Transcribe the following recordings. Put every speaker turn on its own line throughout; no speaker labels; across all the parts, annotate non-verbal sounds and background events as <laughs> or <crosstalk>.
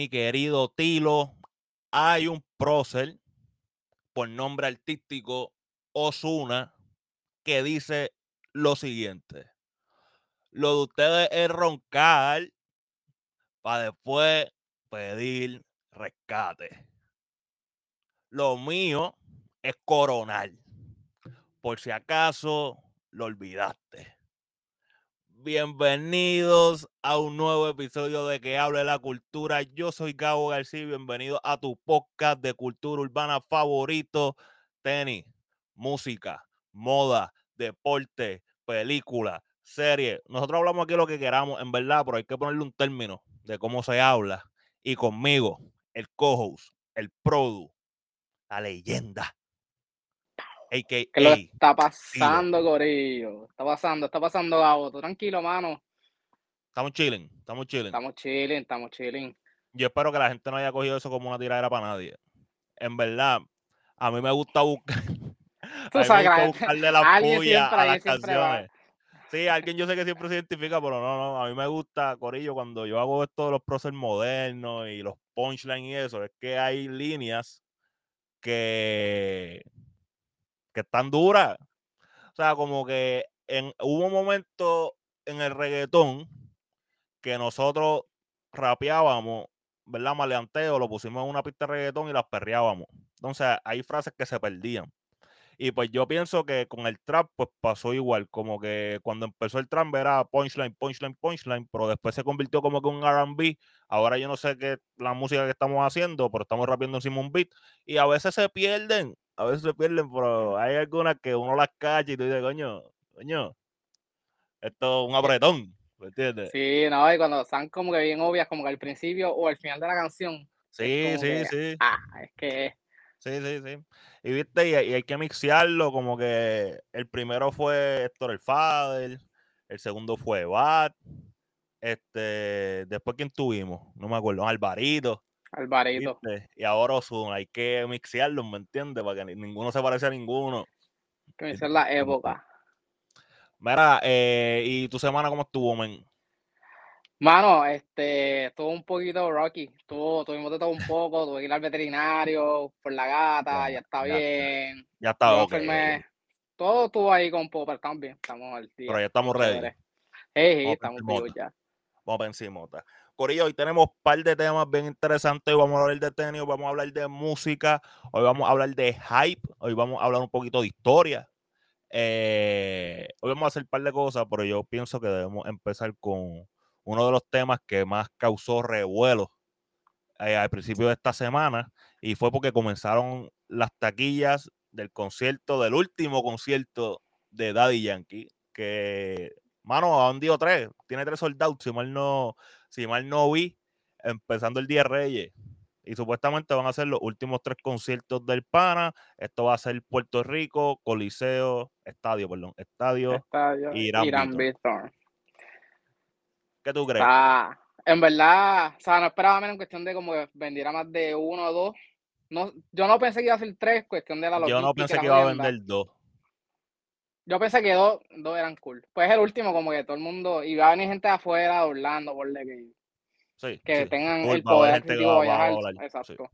mi querido Tilo, hay un prócer por nombre artístico Osuna que dice lo siguiente. Lo de ustedes es roncar para después pedir rescate. Lo mío es coronar. Por si acaso lo olvidaste. Bienvenidos a un nuevo episodio de Que Hable la Cultura. Yo soy Gabo García. Bienvenido a tu podcast de cultura urbana favorito. Tenis, música, moda, deporte, película, serie. Nosotros hablamos aquí lo que queramos, en verdad, pero hay que ponerle un término de cómo se habla. Y conmigo, el co-host, el produ, la leyenda.
¿Qué lo está pasando, Corillo? Está pasando, está pasando, Gabo. tranquilo, mano.
Estamos chilling, estamos chilling.
Estamos chilling, estamos chilling.
Yo espero que la gente no haya cogido eso como una tiradera para nadie. En verdad, a mí me gusta buscar. Me gusta buscarle la puya a las canciones. Sí, alguien yo sé que siempre se identifica, pero no, no, a mí me gusta, Corillo, cuando yo hago esto de los procesos modernos y los punchlines y eso, es que hay líneas que, que están duras. O sea, como que en, hubo un momento en el reggaetón que nosotros rapeábamos, ¿verdad? Maleanteo, lo pusimos en una pista de reggaetón y las perreábamos. Entonces, hay frases que se perdían. Y pues yo pienso que con el trap, pues pasó igual. Como que cuando empezó el trap era punchline, punchline, punchline, pero después se convirtió como que un RB. Ahora yo no sé qué la música que estamos haciendo, pero estamos rapeando encima un beat. Y a veces se pierden, a veces se pierden, pero hay algunas que uno las cacha y tú dices, coño, coño, esto es un apretón. ¿Me entiendes?
Sí, no, y cuando están como que bien obvias, como que al principio o al final de la canción.
Sí, sí, sí.
Ah, es que
Sí, sí, sí. Y viste, y, hay que mixearlo, como que el primero fue Héctor el Fader, el segundo fue Bat, este, después quién tuvimos, no me acuerdo, Alvarito.
Alvarito.
Y ahora Ozuna, hay que mixearlo, ¿me entiendes? Para que ninguno se parezca a ninguno.
Que la época.
Mira, eh, ¿y tu semana cómo estuvo, men?
Mano, este, estuvo un poquito rocky. Estuvo, tuvimos de todo un poco, tuve que ir al veterinario por la gata, ya está bien.
Ya está, ok.
Todo estuvo ahí con Popper también. Estamos al
día. Pero ya estamos ready.
Sí, estamos vivos ya.
Vamos encima. Corillo, hoy tenemos un par de temas bien interesantes. Hoy vamos a hablar de tenis, hoy vamos a hablar de música, hoy vamos a hablar de hype, hoy vamos a hablar un poquito de historia. Eh, hoy vamos a hacer un par de cosas, pero yo pienso que debemos empezar con uno de los temas que más causó revuelo eh, al principio de esta semana y fue porque comenzaron las taquillas del concierto, del último concierto de Daddy Yankee, que, mano, han dio tres, tiene tres soldados, si mal no, si mal no vi, empezando el Día de Reyes. Y supuestamente van a ser los últimos tres conciertos del PANA. Esto va a ser Puerto Rico, Coliseo, Estadio, perdón, Estadio,
Estadio Irán, Irán
¿Qué tú crees?
en verdad, o sea, no esperaba menos en cuestión de como que vendiera más de uno o dos. No, yo no pensé que iba a ser tres, cuestión de la
Yo no pensé que iba a vender dos.
Yo pensé que dos, dos eran cool. Pues el último, como que todo el mundo, iba a venir gente de afuera Orlando, por que,
sí,
que tengan el poder de viajar. Exacto.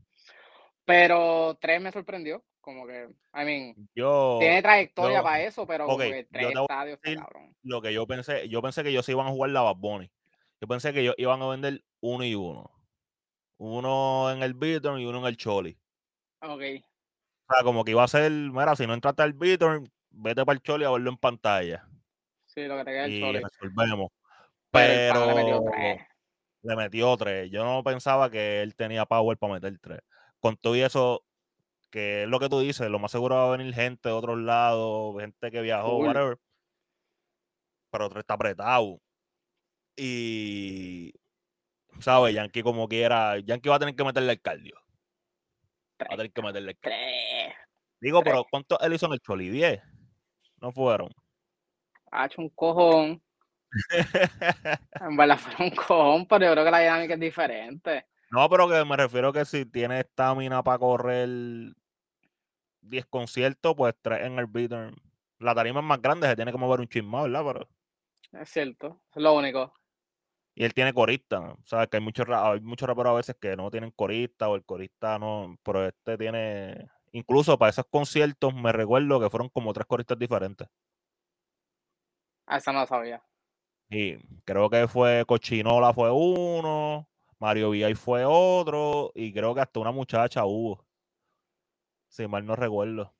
Pero tres me sorprendió. Como que, I mean,
yo,
tiene trayectoria para eso, pero como que tres estadios, cabrón.
Lo que yo pensé, yo pensé que ellos se iban a jugar la Bad Bunny. Yo pensé que ellos iban a vender uno y uno. Uno en el Beaton y uno en el Choli.
Ok.
O sea, como que iba a ser, mira, si no entraste al Beaton, vete para el Choli a verlo en pantalla.
Sí, lo que te queda el Choli.
resolvemos. Pero, le metió tres. Le metió tres. Yo no pensaba que él tenía power para meter tres. Con todo y eso, que es lo que tú dices, lo más seguro va a venir gente de otros lados, gente que viajó, whatever. Pero otro está apretado. Y, ¿sabes? Yankee como quiera, Yankee va a tener que meterle el cardio. Va a tener que meterle el cardio. Digo, pero ¿cuántos él hizo en el Choli? ¿10? No fueron.
Ha hecho un cojón. <laughs> en verdad fue un cojón, pero yo creo que la dinámica es diferente.
No, pero que me refiero que si tiene estamina para correr 10 conciertos, pues 3 en el beater. La tarima es más grande, se tiene que mover un chismado, ¿verdad? Pero...
Es cierto, es lo único.
Y él tiene corista, ¿sabes? Que hay muchos, hay muchos raperos a veces que no tienen corista o el corista no, pero este tiene, incluso para esos conciertos me recuerdo que fueron como tres coristas diferentes.
Ah, esa no sabía.
Y creo que fue Cochinola fue uno, Mario Villay fue otro, y creo que hasta una muchacha hubo. Si mal no recuerdo.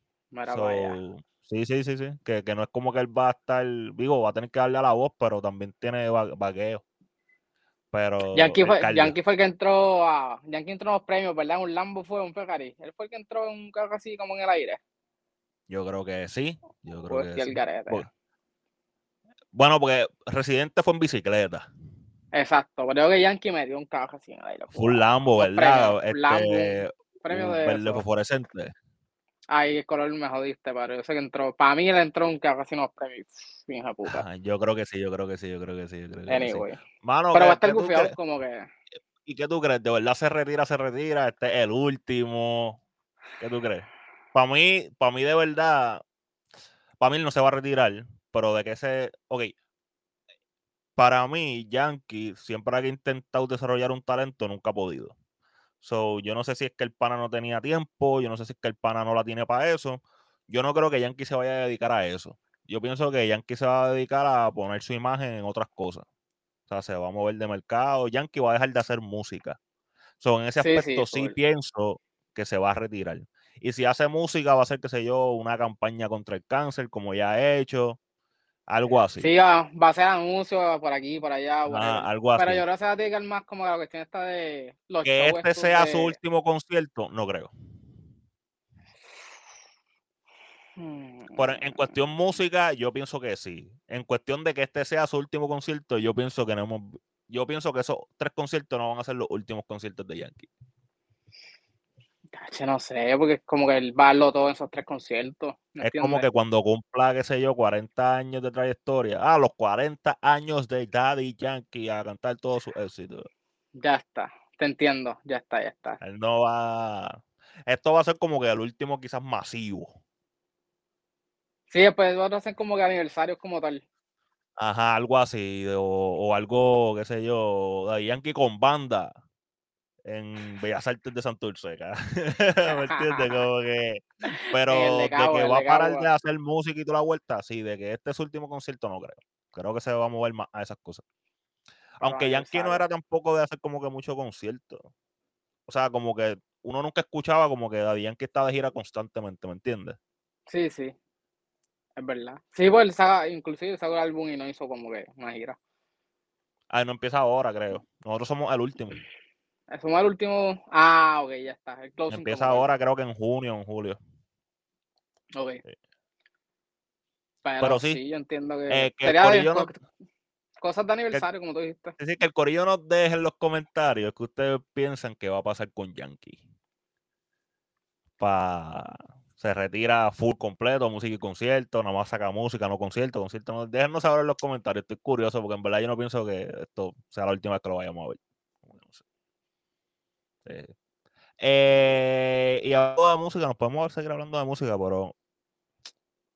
sí, sí, sí, sí. Que, no es como que él va a estar, digo, va a tener que darle a la voz, pero también tiene vaqueo. Pero.
Yankee fue, Yankee fue el que entró a. Yankee entró en los premios, ¿verdad? Un Lambo fue un Ferrari. Él fue el que entró en un carro así como en el aire.
Yo creo que sí. Yo creo que sí. Bueno, porque Residente fue en bicicleta.
Exacto, creo que Yankee me dio un carro así en el aire.
Fue un Lambo, ¿verdad? este, Lambo, premio de. Verde fosforescente.
Ay, el color me jodiste, pero yo sé que entró. Para mí él entró un en los premios. Bien puta.
yo creo que sí, yo creo que sí, yo creo que sí. Yo creo que
anyway. Sí. Mano, pero va a estar gufiado como que.
¿Y qué tú crees? ¿De verdad se retira, se retira? Este es el último. ¿Qué tú crees? Para mí, para mí de verdad, para mí no se va a retirar, pero de que se, ok, para mí, Yankee siempre ha intentado desarrollar un talento, nunca ha podido. So, yo no sé si es que el pana no tenía tiempo, yo no sé si es que el pana no la tiene para eso. Yo no creo que Yankee se vaya a dedicar a eso. Yo pienso que Yankee se va a dedicar a poner su imagen en otras cosas. O sea, se va a mover de mercado. Yankee va a dejar de hacer música. So, en ese aspecto sí, pienso que se va a retirar. Y si hace música, va a ser, qué sé yo, una campaña contra el cáncer, como ya ha hecho. Algo así.
Sí, va, a ser anuncio por aquí, por allá. algo así. Pero yo creo que se va a dedicar más como a la cuestión esta de
los Que este sea su último concierto, no creo. Pero en cuestión música, yo pienso que sí. En cuestión de que este sea su último concierto, yo pienso que no hemos, yo pienso que esos tres conciertos no van a ser los últimos conciertos de Yankee.
No sé, porque es como que él a todo en esos tres conciertos.
es como que cuando cumpla, qué sé yo, 40 años de trayectoria, ah, los 40 años de Daddy Yankee a cantar todo su éxito.
Ya está, te entiendo, ya está, ya está.
Él no va. Esto va a ser como que el último, quizás masivo.
Sí, después van a ser como que aniversarios como tal.
Ajá, algo así, o, o algo, qué sé yo, Daddy Yankee con banda en Bellas Artes de Santurce, <laughs> ¿me entiendes? <laughs> Como que, pero de, que va a parar de hacer música y toda la vuelta, sí, de que este es su último concierto, no creo. Creo que se va a mover más a esas cosas. Aunque Yankee no era tampoco de hacer como que mucho concierto. O sea, como que uno nunca escuchaba como que Daddy Yankee estaba de gira constantemente, ¿me entiendes?
Sí, sí. Es verdad. Sí, pues inclusive sacó el álbum y no hizo como que una gira.
Ah, no empieza ahora, creo. Nosotros somos el último.
Somos el último. Ah, ok, ya está.
Empieza ahora, creo que en junio o en julio.
Ok. Pero, sí, yo entiendo que, eh, sería cosas de aniversario, como tú dijiste.
Es decir, que el corillo nos deje en los comentarios que ustedes piensan que va a pasar con Yankee. Pa... Se retira full completo, música y concierto, nada más saca música, no concierto, concierto no. Déjenos saber en los comentarios, estoy curioso porque en verdad yo no pienso que esto sea la última vez que lo vayamos a ver. Eh, y hablando de música, nos podemos seguir hablando de música, pero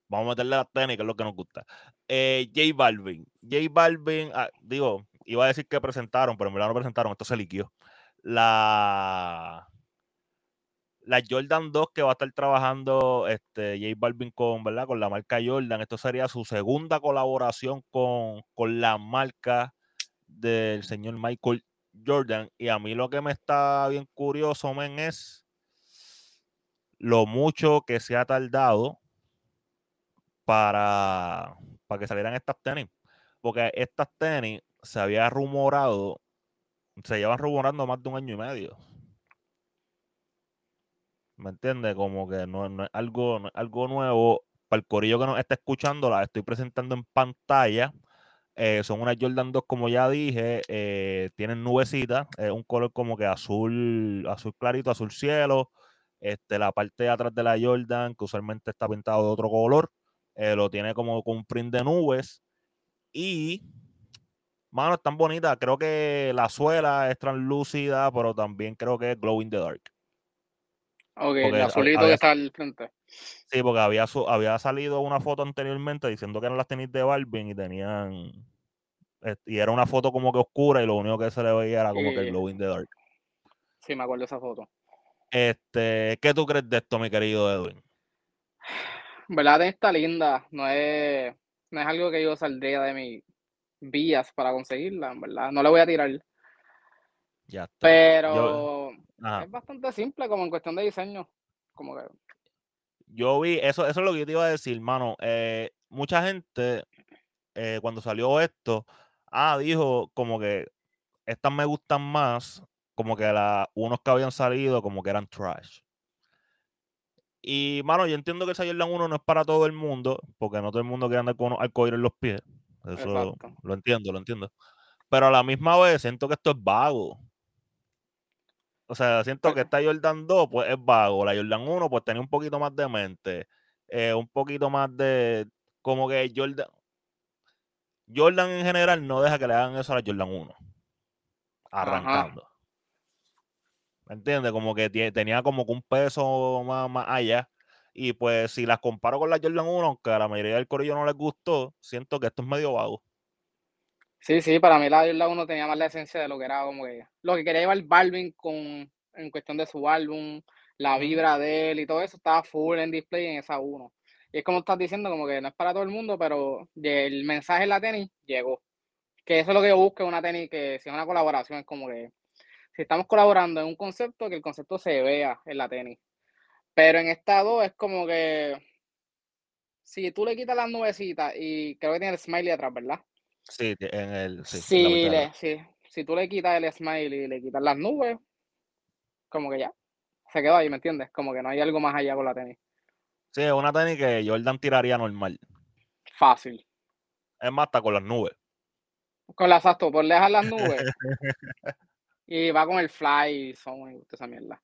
vamos a meterle la técnica, es lo que nos gusta. Eh, J Balvin. J Balvin, ah, digo, iba a decir que presentaron, pero en verdad no presentaron, esto se liquió. La, la Jordan 2 que va a estar trabajando este, J Balvin con, ¿verdad? con la marca Jordan. Esto sería su segunda colaboración con, con la marca del señor Michael Jordan. Y a mí lo que me está bien curioso, men, es lo mucho que se ha tardado para, para que salieran estas tenis. Porque estas tenis se había rumorado, se llevan rumorando más de un año y medio. ¿Me entiendes? Como que no, es algo, algo nuevo. Para el corillo que nos está escuchando, la estoy presentando en pantalla. Eh, son unas Jordan 2, como ya dije, eh, tienen nubecita, un color como que azul, azul clarito, azul cielo. Este, la parte de atrás de la Jordan, que usualmente está pintado de otro color, eh, lo tiene como con un print de nubes. Y, mano, es tan bonita. Creo que la suela es translúcida, pero también creo que es glow in the dark.
Ok, el azulito que está al frente.
Sí, porque había, había salido una foto anteriormente diciendo que eran las tenis de Balvin y tenían y era una foto como que oscura y lo único que se le veía era como que el glow in the dark.
Sí, me acuerdo de esa foto.
Este, ¿qué tú crees de esto, mi querido Edwin?
verdad está linda, no es, no es algo que yo saldría de mis vías para conseguirla, verdad. No le voy a tirar.
Ya está.
Pero es bastante simple como en cuestión de diseño. Como que...
Yo vi, eso, eso es lo que yo te iba a decir, mano. Eh, mucha gente, eh, cuando salió esto, ah, dijo como que estas me gustan más, como que la, unos que habían salido, como que eran trash. Y, mano, yo entiendo que el Jordan 1 no es para todo el mundo, porque no todo el mundo quiere andar con unos en los pies. Eso lo entiendo, lo entiendo. Pero a la misma vez siento que esto es vago. O sea, siento que esta Jordan 2 pues es vago. La Jordan 1 pues tenía un poquito más de mente. Eh, un poquito más de... Como que Jordan... Jordan en general no deja que le hagan eso a la Jordan 1. Arrancando. ¿Me entiendes? Como que tenía como que un peso más, más allá. Y pues si las comparo con la Jordan 1, aunque a la mayoría del corillo no les gustó, siento que esto es medio vago.
Sí, sí, para mí la Jordan 1 tenía más la esencia de lo que era como que lo que quería llevar Balvin con en cuestión de su álbum, la vibra de él y todo eso estaba full en display en esa 1. Y es como estás diciendo, como que no es para todo el mundo, pero el mensaje en la tenis llegó. Que eso es lo que yo busco una tenis, que si es una colaboración, es como que si estamos colaborando en un concepto, que el concepto se vea en la tenis. Pero en estado es como que si tú le quitas las nubecitas y creo que tiene el smiley atrás, ¿verdad?
Sí, en el. Sí,
sí, Si tú le quitas el smiley y le quitas las nubes, como que ya. Se quedó ahí, ¿me entiendes? Como que no hay algo más allá con la tenis.
Sí, es una tenis que Jordan tiraría normal.
Fácil.
Es más, hasta con las nubes.
Con las exacto, por dejar las nubes. <laughs> y va con el fly, son esa mierda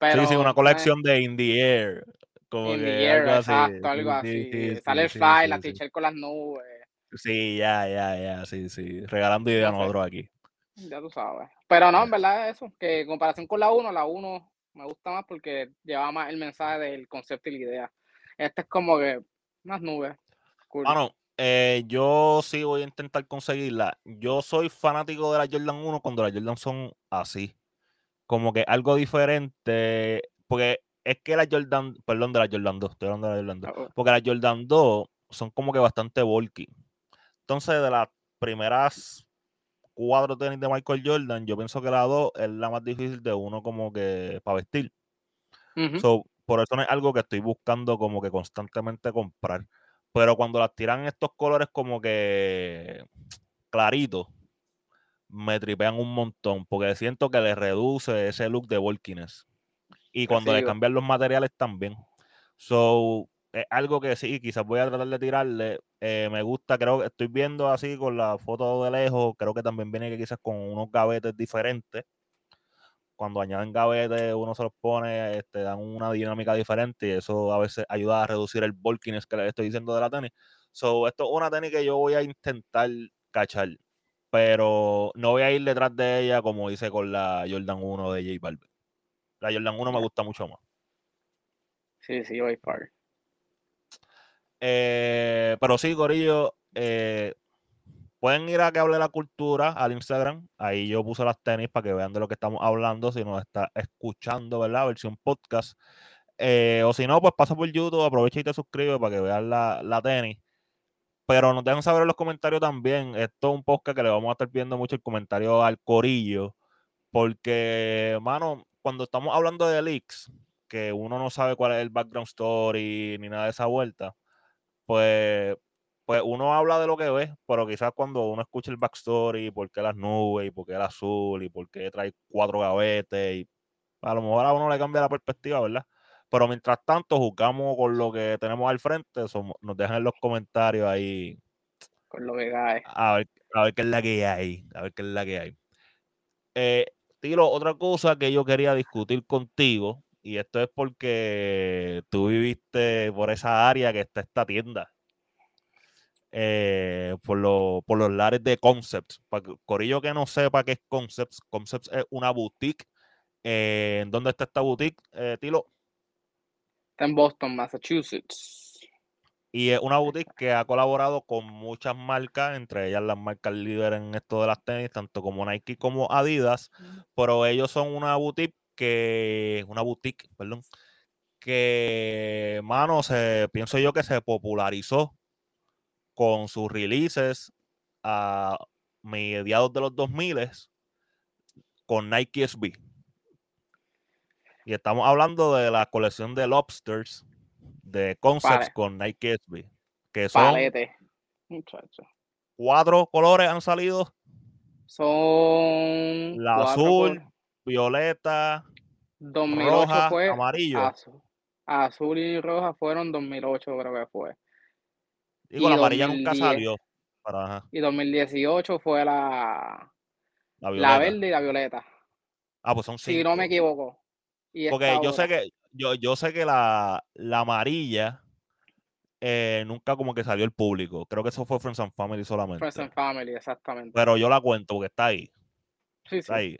sí, sí, una colección de In the Air. Como
in the Air, exacto, algo así. Sale el fly, la t con las nubes.
Sí, ya, ya, ya, sí, sí. Regalando ideas a nosotros aquí.
Ya tú sabes. Pero no, en verdad eso, que en comparación con la 1, la 1 me gusta más porque lleva más el mensaje del concepto y la idea. Este es como que más nubes.
Bueno, eh, yo sí voy a intentar conseguirla. Yo soy fanático de la Jordan 1 cuando las Jordan son así como que algo diferente, porque es que la Jordan, perdón, de la Jordan 2, estoy hablando de la Jordan 2, ah, porque la Jordan 2 son como que bastante bulky. Entonces, de las primeras cuatro tenis de Michael Jordan, yo pienso que la 2 es la más difícil de uno como que para vestir. por eso no es algo que estoy buscando como que constantemente comprar. Pero cuando las tiran estos colores como que claritos, me tripean un montón porque siento que le reduce ese look de bulkiness. Y cuando le cambian los materiales también. So, es algo que sí, quizás voy a tratar de tirarle. Eh, me gusta, creo que estoy viendo así con la foto de lejos. Creo que también viene que quizás con unos gavetes diferentes. Cuando añaden gavetes, uno se los pone, este, dan una dinámica diferente y eso a veces ayuda a reducir el bulkiness que les estoy diciendo de la tenis. So, esto es una tenis que yo voy a intentar cachar pero no voy a ir detrás de ella como hice con la Jordan 1 de J Balvin. La Jordan 1 me gusta mucho más.
Sí, sí, voy par.
Eh, pero sí, Corillo, eh, pueden ir a que hable la cultura al Instagram. Ahí yo puse las tenis para que vean de lo que estamos hablando. Si nos está escuchando, ¿verdad? Versión podcast. Eh, o si no, pues pasa por YouTube, aprovecha y te suscribe para que vean la, la tenis. Pero nos dejan saber en los comentarios también. Esto es un podcast que le vamos a estar viendo mucho el comentario al corillo. Porque, mano, cuando estamos hablando de leaks, que uno no sabe cuál es el background story ni nada de esa vuelta, pues, pues uno habla de lo que ve, pero quizás cuando uno escucha el backstory, por qué las nubes, y por qué el azul, y por qué trae cuatro gavetes, y a lo mejor a uno le cambia la perspectiva, ¿verdad? Pero mientras tanto, jugamos con lo que tenemos al frente. nos dejan en los comentarios ahí.
Con lo que cae.
A ver, a ver qué es la que hay. A ver qué es la que hay. Eh, Tiro, otra cosa que yo quería discutir contigo, y esto es porque tú viviste por esa área que está esta tienda. Eh, por, por los lares de Concepts. Para Corillo que no sepa qué es Concepts, Concepts es una boutique. Eh, ¿En dónde está esta boutique, Tilo?
Está en Boston, Massachusetts.
Y es una boutique que ha colaborado con muchas marcas, entre ellas las marcas líderes en esto de las tenis, tanto como Nike como Adidas, pero ellos son una boutique que, una boutique, perdón, que, mano, se, pienso yo que se popularizó con sus releases a mediados de los 2000 con Nike SB. Y estamos hablando de la colección de Lobsters de Concepts con Nike SB. Que son cuatro colores han salido.
Son
la azul, violeta,
2008 roja, fue amarillo. Azul, y roja fueron 2008 creo que fue.
Y, con la amarilla nunca salió.
Y 2018 fue la, la, verde y la violeta.
Ah, pues son cinco.
Si no me equivoco.
Porque yo sé que yo, yo sé que la, la amarilla eh, nunca como que salió el público. Creo que eso fue Friends and Family solamente.
Friends and Family, exactamente.
Pero yo la cuento porque está ahí.
Sí,
está ahí.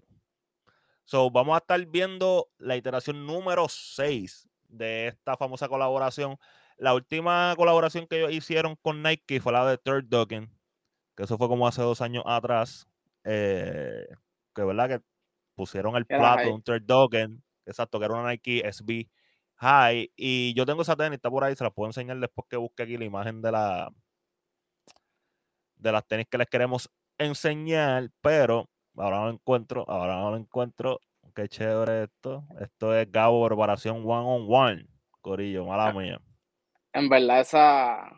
So, vamos a estar viendo la iteración número 6 de esta famosa colaboración. La última colaboración que ellos hicieron con Nike fue la de Third Duggan, que eso fue como hace dos años atrás. Eh, que verdad que pusieron el plato de un Third Duggan Exacto, que era una Nike SB High. Y yo tengo esa tenis, está por ahí, se la puedo enseñar después que busque aquí la imagen de la de las tenis que les queremos enseñar, pero ahora no lo encuentro, ahora no lo encuentro. Qué chévere esto. Esto es Gabo Preparación One on One. Corillo, mala mía.
En verdad, esa,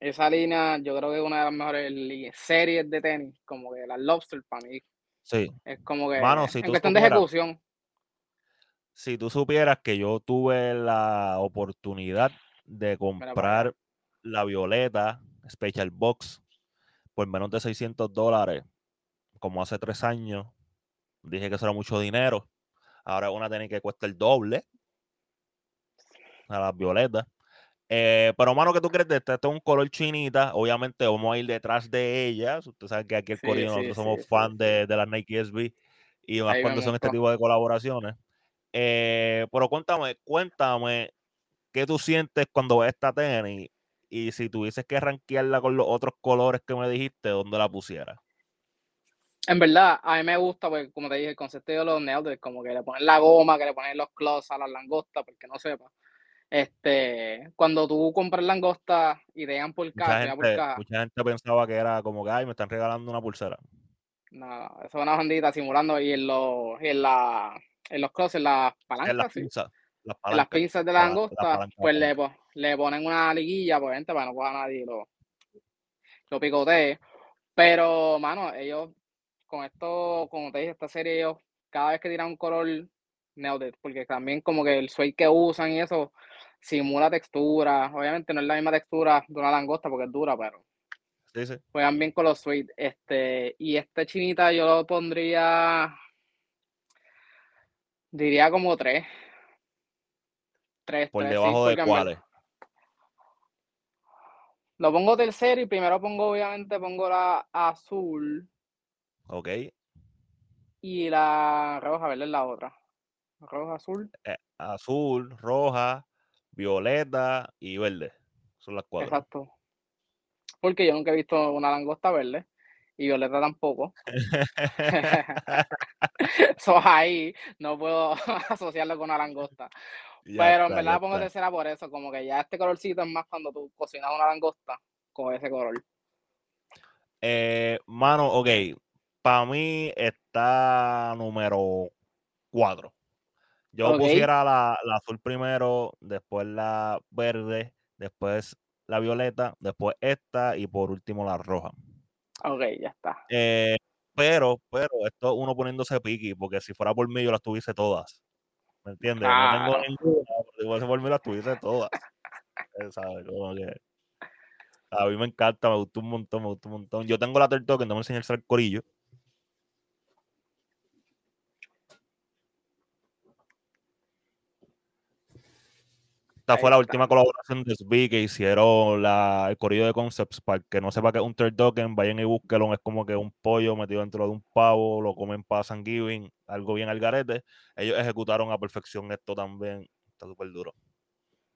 esa línea yo creo que es una de las mejores series de tenis, como que las Lobster para mí.
Sí.
Es como que en cuestión de ejecución
si tú supieras que yo tuve la oportunidad de comprar la Violeta Special Box por menos de 600 dólares, como hace tres años, dije que eso era mucho dinero. Ahora una tiene que cuesta el doble a las violetas. Eh, pero, mano, ¿qué tú crees de esto? Esto es un color chinita. Obviamente, vamos a ir detrás de ellas. Usted sabe que aquí el sí, nosotros somos fan de, de las Nike SB y más cuando son este tipo de colaboraciones. Eh, pero cuéntame, cuéntame qué tú sientes cuando ves esta tenis y si tuvieses que rankearla con los otros colores que me dijiste, ¿dónde la pusieras?
En verdad, a mí me gusta, porque como te dije, el concepto de los neutros, como que le ponen la goma, que le ponen los claws a las langostas, porque no sepa. Este, cuando tú compras langosta y te dan por caja,
mucha, mucha gente pensaba que era como que, ay, me están regalando una pulsera.
No, eso es una bandita simulando y en, los, en la en los crosses, las palancas. En las pinzas. Las, pinzas de la langosta, pues le, le, ponen una liguilla, pues gente, para no pueda nadie lo, lo picotee. Pero, mano, ellos, con esto, como te dije, esta serie, ellos, cada vez que tiran un color, neutral, porque también como que el suede que usan y eso simula textura. Obviamente no es la misma textura de una langosta porque es dura, pero
sí, sí.
juegan bien con los suede. Este, y este chinita yo lo pondría Diría como tres. Tres.
¿Por debajo de cuáles?
Lo pongo tercero y primero pongo, obviamente, pongo la azul.
Ok.
Y la roja, ¿verdad? Es la otra. Roja, azul.
Eh, azul, roja, violeta y verde. Son las cuatro.
Exacto. Porque yo nunca he visto una langosta verde y Violeta tampoco. <laughs> <laughs> so, ahí no puedo <laughs> asociarlo con una langosta. Pero en verdad pongo tercera por eso, como que ya este colorcito es más cuando tú cocinas una langosta con ese color.
Eh, mano, ok. Para mí está número 4. Yo pusiera la, la, azul primero, después la verde, después la violeta, después esta y por último la roja.
Ok, ya está.
Eh, pero, pero, esto uno poniéndose piqui, porque si fuera por mí yo las tuviese todas. ¿Me entiendes? No tengo ninguna, si fuese por mí las tuviese todas. a mí me encanta, me gustó un montón, me gustó un montón. Yo tengo la que no me enseñé el corillo. Esta fue la última colaboración de SB que hicieron la, el corrido de Concepts. Para que no sepa que es un turducken, vayan y búsquelo. Es como que un pollo metido dentro de un pavo, lo comen para Thanksgiving, algo bien al garete. Ellos ejecutaron a perfección esto también. Está súper duro.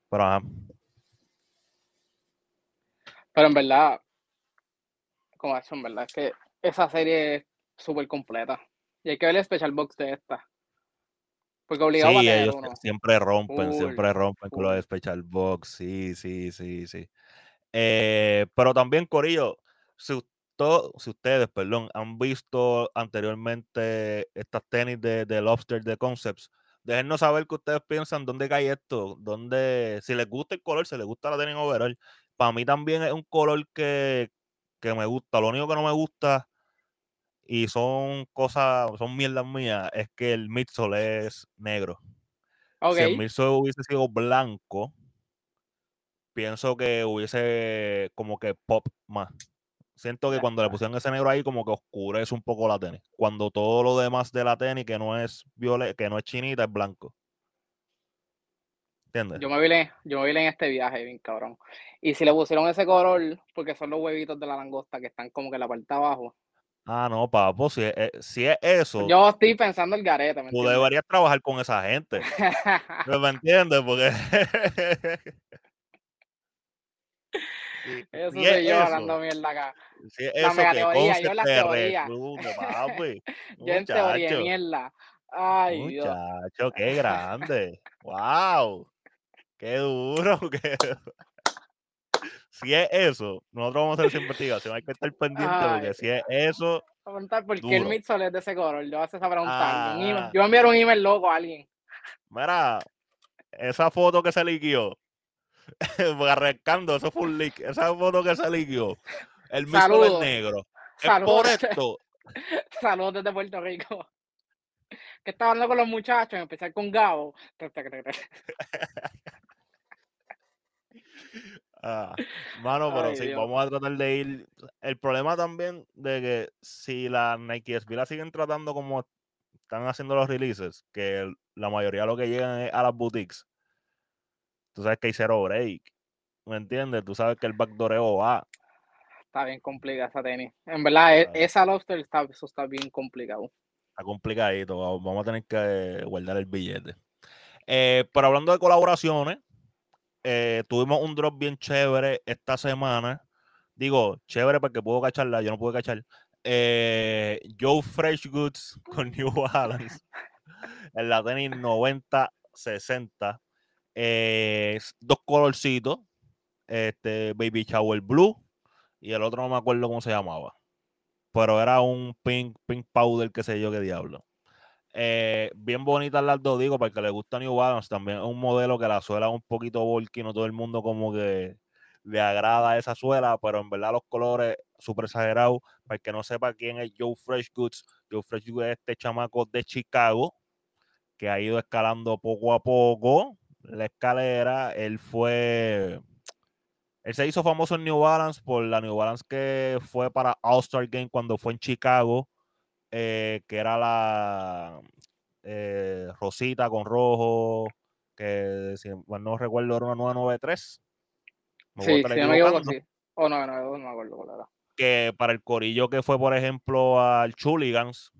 Pero ajá.
Pero en verdad, como eso, en verdad, es que esa serie es súper completa. Y hay que ver el special box de esta. Porque obligado a tener
ellos
uno.
siempre rompen, siempre rompen con los de special box. Sí, sí, sí, sí. Eh, pero también, Corillo, si ustedes, perdón, han visto anteriormente estas tenis de, de Lobster de Concepts, déjennos saber qué ustedes piensan, dónde cae esto, dónde, si les gusta el color, si les gusta la tenis overall. Para mí también es un color que, que me gusta. Lo único que no me gusta, y son cosas, son mierdas mías, es que el midsole es negro. Si el midsole hubiese sido blanco, pienso que hubiese como que pop más. Siento que cuando le pusieron ese negro ahí, como que oscurece un poco la tenis. Cuando todo lo demás de la tenis, que no es violet, que no es chinita, es blanco. ¿Entiendes?
yo me vi en, yo me vi en este viaje, bien cabrón. Y si le pusieron ese color, porque son los huevitos de la langosta que están como que en la parte de abajo.
Ah, no, papo, si es, eh, si es eso,
Yo estoy pensando el garete, ¿me
tú
entiendes?
deberías trabajar con esa gente. <laughs> ¿Me entiendes? Porque. <laughs> si,
Eso
si es
soy yo
eso,
hablando mierda acá.
si es eso que
teoría, yo la
te
teoría.
recluta, papi. <laughs>
Yo en teoría mierda. Ay, Dios.
Muchacho, qué grande. wow. Qué duro. qué- Si es eso, nosotros vamos a hacer esa investigación. Hay que estar pendiente porque si es eso,
preguntar por qué el midsole es de ese color. Yo hacer esa pregunta.
Ah.
Yo voy a enviar un email loco a alguien.
mira, esa foto que se liquió, <laughs> arrancando, eso fue un leak. Esa foto que se liquió, el mismo es
Saludos.
negro. Es por <laughs> esto.
Saludos desde Puerto Rico. <laughs> Que estaba hablando con los muchachos, empezar con Gabo.
Ah, mano, pero
Ay,
sí,
Dios.
vamos a tratar de ir. El problema también de que si la Nike SB la siguen tratando como están haciendo los releases, que la mayoría de lo que llegan es a las boutiques. Tú sabes que hay cero break. ¿Me entiendes? Tú sabes que el backdooreo va.
Está bien complicada esa tenis. En verdad, e-
Ah.
esa lobster está, eso está bien complicado.
Está complicadito. va- Vamos a tener que guardar el billete. Eh, pero hablando de colaboraciones, eh, tuvimos un drop bien chévere esta semana. Digo, chévere porque puedo cacharla, yo no puedo cachar. Eh, Joe Fresh Goods <laughs> con New Balance. En la tenis 90-60. Eh, dos colorcitos. Este, Baby Shower Blue. Y el otro no me acuerdo cómo se llamaba. Pero era un pink, pink powder, qué sé yo qué diablo. Eh, bien bonitas las dos, digo, para el que le gusta New Balance, también es un modelo que la suela es un poquito bulky, no todo el mundo como que le agrada esa suela, pero en verdad los colores súper exagerados. Para el que no sepa quién es Joe Fresh Goods, Joe Fresh Goods es este chamaco de Chicago que ha ido escalando poco a poco la escalera. Él fue, él se hizo famoso en New Balance por la New Balance que fue para All-Star Game cuando fue en Chicago eh, que era la eh, rosita con rojo, que si no recuerdo era una 993. Me
Sí, si no me equivoco, sí. O no, no, no, me acuerdo cuál era.
Que para el corillo que fue, por ejemplo, al Chuligans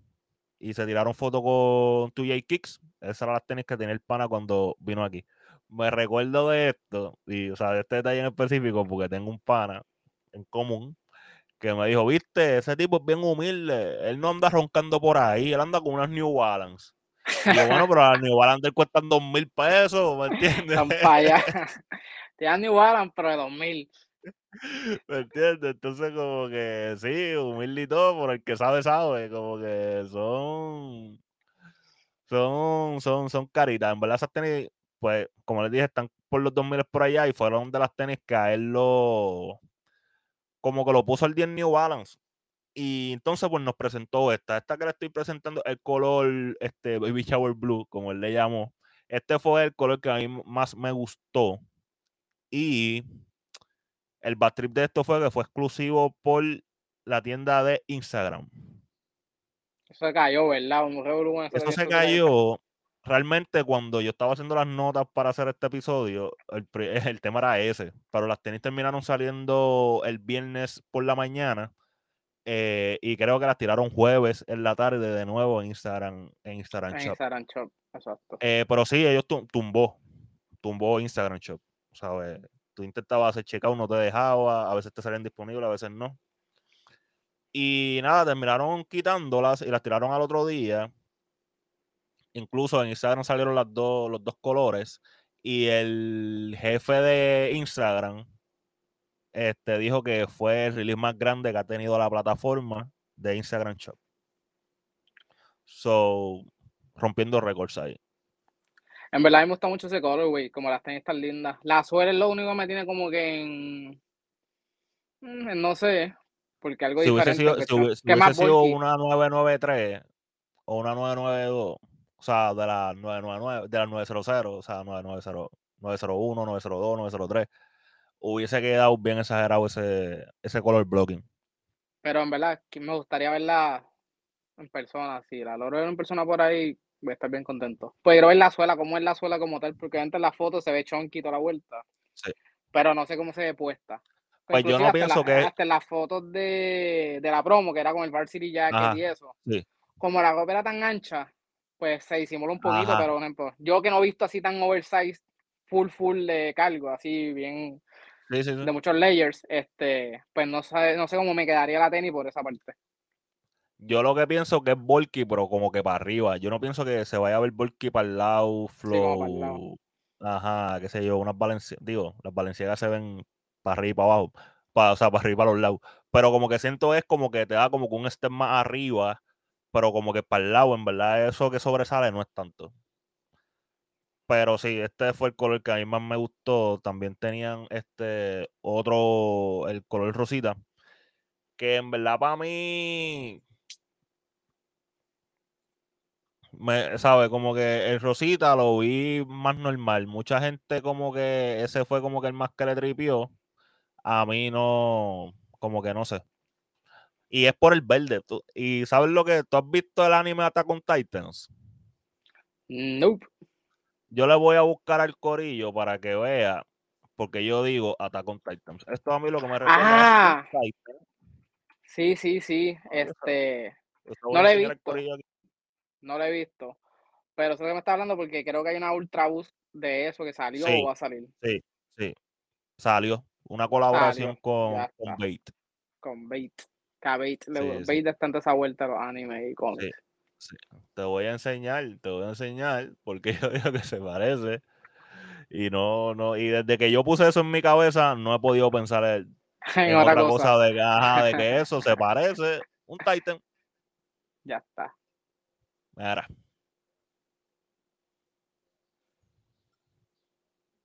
y se tiraron fotos con 2J Kicks, esas eran las tenis que tenía el pana cuando vino aquí. Me recuerdo de esto, y o sea, de este detalle en específico, porque tengo un pana en común que me dijo, viste, ese tipo es bien humilde, él no anda roncando por ahí, él anda con unas New Balance. Y yo, bueno, pero las New Balance te cuestan dos mil pesos, ¿me entiendes?
Están para allá. <laughs> Te dan New Balance, pero de 2000.
¿Me entiendes? Entonces, como que sí, humilde y todo, por el que sabe, sabe, como que son, son, son, son caritas. En verdad, esas tenis, pues, como les dije, están por los 2000 por allá y fueron de las tenis que a él lo, como que lo puso al día en New Balance. Y entonces, pues nos presentó esta. Esta que le estoy presentando, el color este, Baby Shower Blue, como él le llamó. Este fue el color que a mí más me gustó. Y el bad trip de esto fue que fue exclusivo por la tienda de Instagram.
Eso se cayó, ¿verdad? Un
Eso se cayó. Realmente, cuando yo estaba haciendo las notas para hacer este episodio, el, <laughs> el tema era ese. Pero las tenis terminaron saliendo el viernes por la mañana. eh, y creo que las tiraron jueves en la tarde de nuevo en Instagram, en Instagram
En
Shop.
Instagram Shop, exacto.
Eh, pero sí, ellos tum- tumbó, tumbó Instagram Shop, ¿sabes? tú intentabas hacer checkout, no te dejaba, a veces te salían disponibles, a veces no. Y nada, terminaron quitándolas y las tiraron al otro día. Incluso en Instagram salieron las dos, los dos colores. Y el jefe de Instagram este, dijo que fue el release más grande que ha tenido la plataforma de Instagram Shop. So, rompiendo récords ahí.
En verdad me gusta mucho ese color, güey, como las tenis tan lindas. La suela es lo único que me tiene como que en... Mm, no sé, porque algo
si
diferente.
Hubiese sido, si, hubiese sido una 993 o una 992, o sea, de la 999, de la 900, o sea, 990, 901, 902, 903, hubiese quedado bien exagerado ese, ese color blocking.
Pero en verdad, me gustaría verla en persona. Si la logro ver en persona por ahí, voy a estar bien contento. Pues quiero ver la suela, cómo es la suela como tal, porque antes en la foto se ve chonky toda la vuelta.
Sí.
Pero no sé cómo se ve puesta.
Pues yo no pienso que.
Hasta las fotos de, de, la promo, que era con el Varsity Jacket y eso.
Sí.
Como la ropa era tan ancha, pues se disimula un poquito, pero por ejemplo, yo que no he visto así tan oversized, full, full de cargo, así bien. de muchos layers, este, pues no sé, no sé cómo me quedaría la tenis por esa parte.
Yo lo que pienso que es bulky, pero como que para arriba. Yo no pienso que se vaya a ver bulky para el lado, flow. Ajá, qué sé yo, unas valenciagas, digo, las valenciagas se ven para arriba y para abajo, para, o sea, para arriba y para los lados. Pero como que siento es como que te da como que un step más arriba, pero como que para el lado, en verdad, eso que sobresale no es tanto. Pero sí, este fue el color que a mí más me gustó. También tenían este otro, el color rosita, que en verdad para mí me, sabe, como que el Rosita lo vi más normal. Mucha gente como que ese fue como que el más que le tripió. A mí no, como que no sé. Y es por el verde. ¿Y sabes lo que? ¿Tú has visto el anime Attack on Titans?
Nope.
Yo le voy a buscar al corillo para que vea, porque yo digo Attack on Titans. Esto a mí lo que me
recuerda ah. Sí, sí, sí. Este. No lo he visto. No lo he visto. Pero eso que me está hablando porque creo que hay una Ultra Boost de eso que salió o va a salir.
Sí, sí. Salió. Una colaboración con, con Bait.
Con Bait. Que a Bait, le, en esa vuelta a los animes y con
Sí. Te voy a enseñar, te voy a enseñar, porque <laughs> yo digo que se parece. Y no, no, y desde que yo puse eso en mi cabeza, no he podido pensar <laughs> en, otra, cosa. de, de que <laughs> eso se parece. Un Titan.
Ya está.
Mira.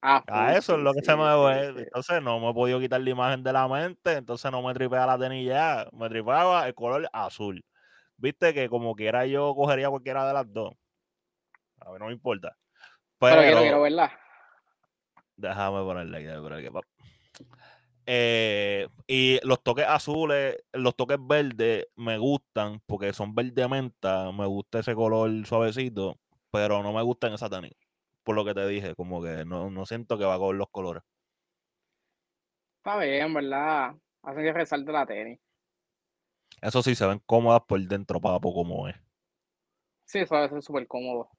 Ah,
a eso es lo que se me ve. Entonces no me he podido quitar la imagen de la mente, entonces no me tripea la tenilla, me tripeaba el color azul. Viste que como quiera yo cogería cualquiera de las dos. A ver, no me importa.
Pero, quiero, quiero verla.
Déjame ponerle aquí, aquí. Eh, y los toques azules, los toques verdes me gustan porque son verde menta. Me gusta ese color suavecito, pero no me gustan esa tenis. Por lo que te dije, como que no, siento que va con los colores.
Está bien, ¿verdad? Hacen que resalte la tenis.
Eso sí, se ven cómodas por dentro, papo, como es.
Sí, eso debe ser súper cómodo.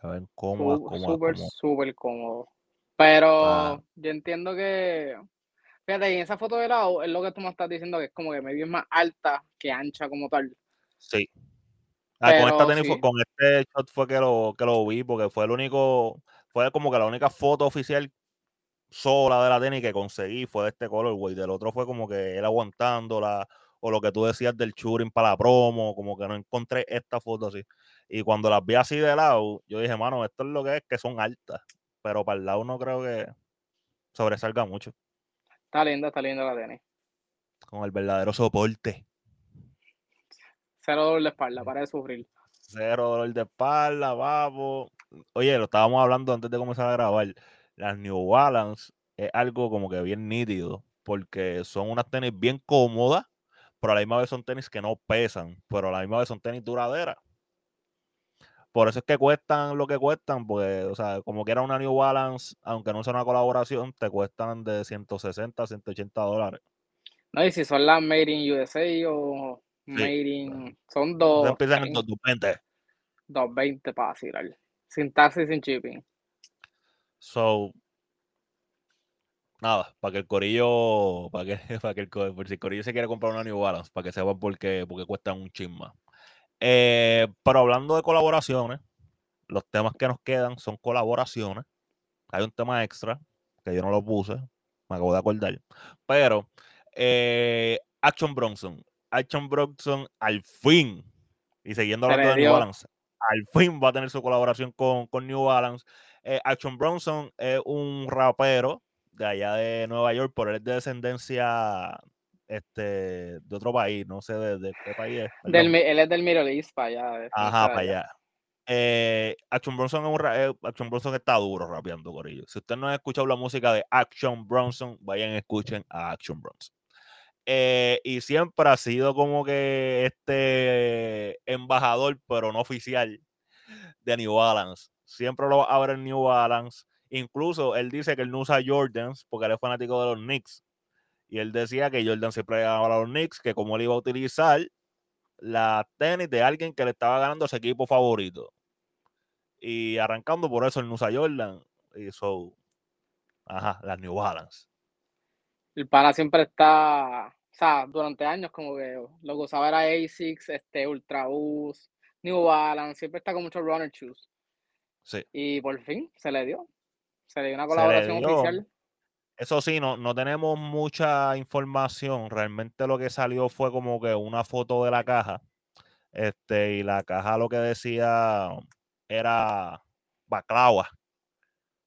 Se ven cómodas,
Súper, súper cómodo. Pero yo entiendo que Fíjate, en esa foto de lado es lo que tú me estás diciendo, que es como que medio es más alta que ancha como tal.
Sí. Ah, con, esta tenis, con este shot fue que lo, que lo vi, porque fue el único, fue como que la única foto oficial sola de la tenis que conseguí fue de este color, güey. Del otro fue como que él aguantándola, o lo que tú decías del churing para la promo, como que no encontré esta foto así. Y cuando las vi así de lado, yo dije, mano, esto es lo que es, que son altas. Pero para el lado no creo que sobresalga mucho.
Está linda, está linda la tenis.
Con el verdadero soporte.
Cero dolor de espalda, para de sufrir.
Cero dolor de espalda, vamos. Oye, lo estábamos hablando antes de comenzar a grabar. Las New Balance es algo como que bien nítido, porque son unas tenis bien cómodas, pero a la misma vez son tenis que no pesan, pero a la misma vez son tenis duraderas. Por eso es que cuestan lo que cuestan, porque, o sea, como que era una New Balance, aunque no sea una colaboración, te cuestan de 160, 180 dólares.
No, y si son las Made in USA o Made. Son dos.
Empiezan en 220.
220 para vacilar. Sin taxis y sin shipping.
So. nada, para que el corillo, para que, <laughs> para que el, por si el corillo se quiere comprar una New Balance, para que sepan por qué, porque cuestan un chisma. Eh, pero hablando de colaboraciones, los temas que nos quedan son colaboraciones. Hay un tema extra que yo no lo puse, me acabo de acordar. Pero eh, Action Bronson, Action Bronson al fin, y siguiendo hablando de New Balance, al fin va a tener su colaboración con, con New Balance. Eh, Action Bronson es un rapero de allá de Nueva York, pero él es de descendencia este, de otro país, no sé de, qué país es.
Del, él es del Middle East, para allá.
Ajá, para allá. Eh, Action Bronson es un eh, Action Bronson está duro rapeando Corillo. Si usted no ha escuchado la música de Action Bronson, vayan y escuchen a Action Bronson. Eh, y siempre ha sido como que este embajador, pero no oficial, de New Balance. Siempre lo va a ver en New Balance. Incluso él dice que él no usa Jordans porque él es fanático de los Knicks. Y él decía que Jordan siempre ganaba a los Knicks, que como él iba a utilizar la tenis de alguien que le estaba ganando a su equipo favorito. Y arrancando por eso el Nusa Jordan. Y ajá, las New Balance.
El pana siempre está, o sea, durante años como que lo que usaba era ASICS, este, Ultra Boost, New Balance, siempre está con muchos runner shoes.
Sí.
Y por fin se le dio. Se le dio una colaboración oficial.
Eso sí, no, no tenemos mucha información. Realmente lo que salió fue como que una foto de la caja. Este, y la caja lo que decía era Baclawa,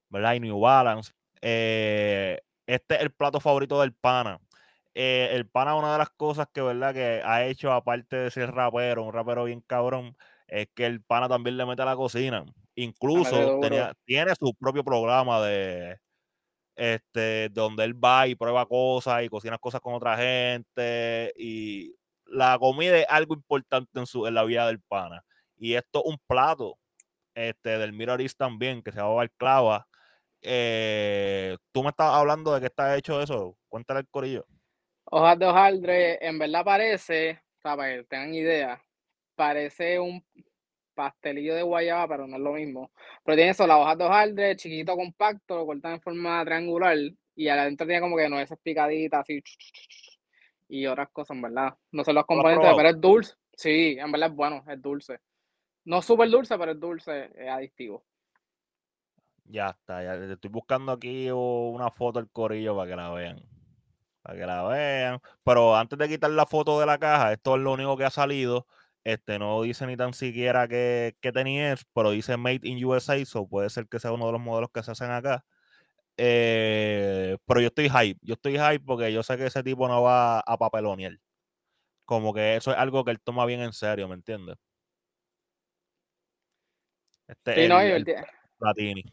¿verdad? Y New Balance. Eh, este es el plato favorito del pana. Eh, el pana, una de las cosas que, ¿verdad? Que ha hecho, aparte de ser rapero, un rapero bien cabrón, es que el pana también le mete a la cocina. Incluso tiene su propio programa de, este, donde él va y prueba cosas y cocina cosas con otra gente. Y la comida es algo importante en, su, en la vida del pana. Y esto un plato este, del Mirror también, que se llama Balclava. Eh, tú me estabas hablando de que está hecho eso. Cuéntale el corillo.
Hojas de hojaldre, en verdad parece, para que tengan idea, parece un pastelillo de guayaba, pero no es lo mismo. Pero tiene eso, la hoja de hojaldre, chiquito, compacto, lo cortan en forma triangular y adentro tiene como que nueces picaditas así y otras cosas, en verdad. No sé los componentes, pero es dulce. Sí, en verdad es bueno, es dulce. No súper dulce, pero es dulce, es adictivo.
Ya está, ya estoy buscando aquí una foto del corillo para que la vean. Para que la vean. Pero antes de quitar la foto de la caja, esto es lo único que ha salido. Este, no dice ni tan siquiera que, que tenía, pero dice Made in USA, so puede ser que sea uno de los modelos que se hacen acá. Eh, pero yo estoy hype, yo estoy hype porque yo sé que ese tipo no va a papelonear. Como que eso es algo que él toma bien en serio, ¿me entiendes? Este sí, no, el, Platini.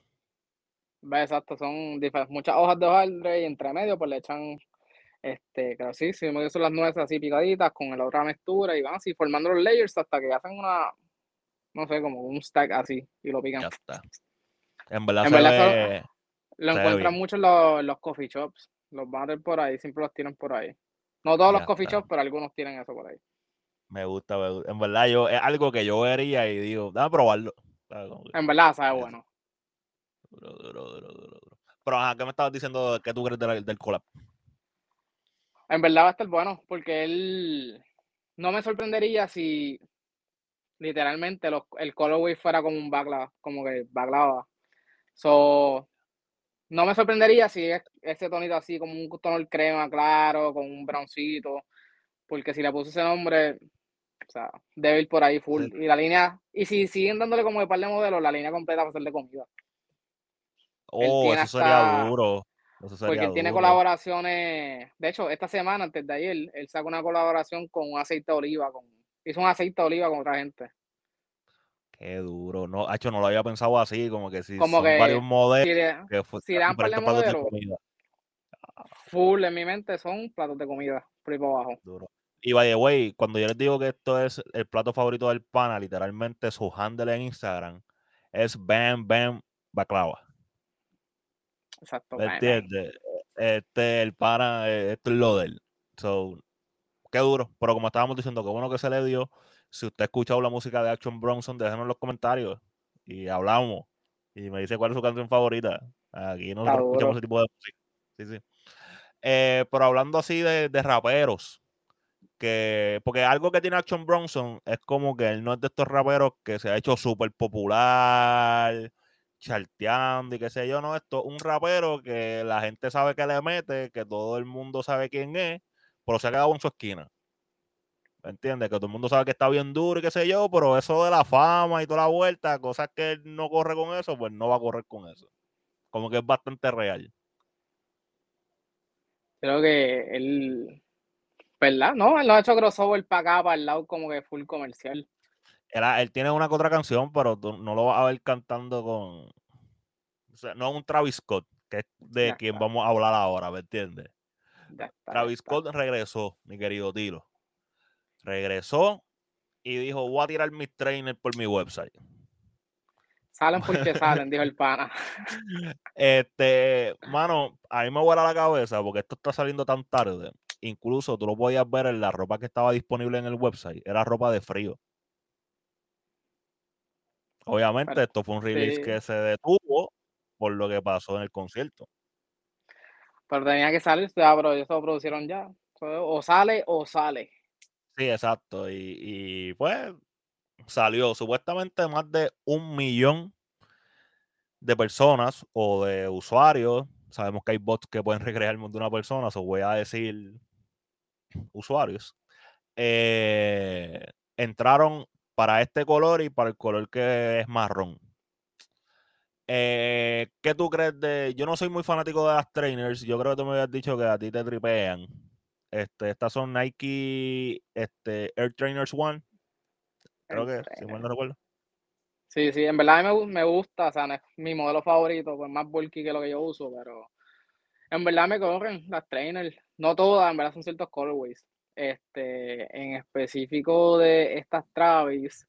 Exacto, son muchas hojas de hojaldre y entre medio pues le echan este, claro, sí, sí, son las nueces así picaditas con la otra mezcla y van así formando los layers hasta que hacen una, no sé, como un stack así y lo pican.
Ya está. En verdad,
lo encuentran mucho en los, los, coffee shops. Los van a tener por ahí, siempre los tienen por ahí. No todos los coffee shops, pero algunos tienen eso por ahí.
Me gusta, En verdad, yo es algo que yo vería y digo, déjame probarlo.
En verdad, sabe bueno.
Duro, duro, duro, duro, Pero, ¿qué me estabas diciendo? ¿Qué tú crees del, del collab?
En verdad va a estar bueno, porque él no me sorprendería si literalmente el colorway fuera como un baklava, como que baklava. So, no me sorprendería si es ese tonito así, como un tono crema claro, con un browncito, porque si le puse ese nombre, o sea, debe ir por ahí full. Y la línea, y si siguen dándole como de par de modelos, la línea completa va a ser de comida.
Oh, eso sería duro.
Porque él tiene colaboraciones. De hecho, esta semana, antes de ayer, él sacó una colaboración con un aceite de oliva. Con, hizo un aceite de oliva con otra gente.
Qué duro. No, hecho, no lo había pensado así, como que si como son varios modelos.
Si, dan par de modelos, full en mi mente son platos de comida, por ahí abajo.
Duro. Y by the way, cuando yo les digo que esto es el plato favorito del pana, literalmente su handle en Instagram es Bam Bam Baklava.
Exacto.
¿Entiendes? Este, el para, eh, esto es lo de él. So, qué duro. Pero como estábamos diciendo, qué bueno que se le dio. Si usted ha escuchado la música de Action Bronson, déjenos en los comentarios y hablamos. Y me dice cuál es su canción favorita. Aquí no escuchamos ese tipo de música. Sí, sí. Eh, pero hablando así de, de, raperos, que porque algo que tiene Action Bronson es como que él no es de estos raperos que se ha hecho súper popular, charteando y qué sé yo, no, esto un rapero que la gente sabe que le mete, que todo el mundo sabe quién es, pero se ha quedado en su esquina. ¿Me entiendes? Que todo el mundo sabe que está bien duro y qué sé yo, pero eso de la fama y toda la vuelta, cosas que él no corre con eso, pues no va a correr con eso. Como que es bastante real.
Creo que él, ¿verdad? No, él no ha hecho crossover para acá, para el lado como que full comercial.
Él tiene una que otra canción, pero tú no lo vas a ver cantando con. O sea, no un Travis Scott, que es de quien vamos a hablar ahora, ¿me entiendes? Travis Scott regresó, mi querido Tilo regresó y dijo, voy a tirar mis trainers por mi website.
Salen porque <laughs> salen, dijo el pana.
Este, mano, a mí me vuela la cabeza porque esto está saliendo tan tarde. Incluso tú lo podías ver en la ropa que estaba disponible en el website. Era ropa de frío. Obviamente, esto fue un release que se detuvo por lo que pasó en el concierto.
Pero tenía que salir, pero eso lo producieron ya. O sale o sale.
Sí, exacto. Y, pues salió supuestamente más de un millón de personas o de usuarios. Sabemos que hay bots que pueden <laughs> recrear el mundo de una persona, o voy a decir usuarios. Eh, entraron para este color y para el color que es marrón. Eh, ¿Qué tú crees de.? Yo no soy muy fanático de las trainers. Yo creo que tú me habías dicho que a ti te tripean. Este, estas son Nike este, Air Trainers One. Creo que, si mal no recuerdo.
Sí, sí, en verdad me, me gusta, o sea, es mi modelo favorito, pues más bulky que lo que yo uso, pero en verdad me corren las trainers, no todas, en verdad son ciertos colorways. Este, en específico de estas Travis,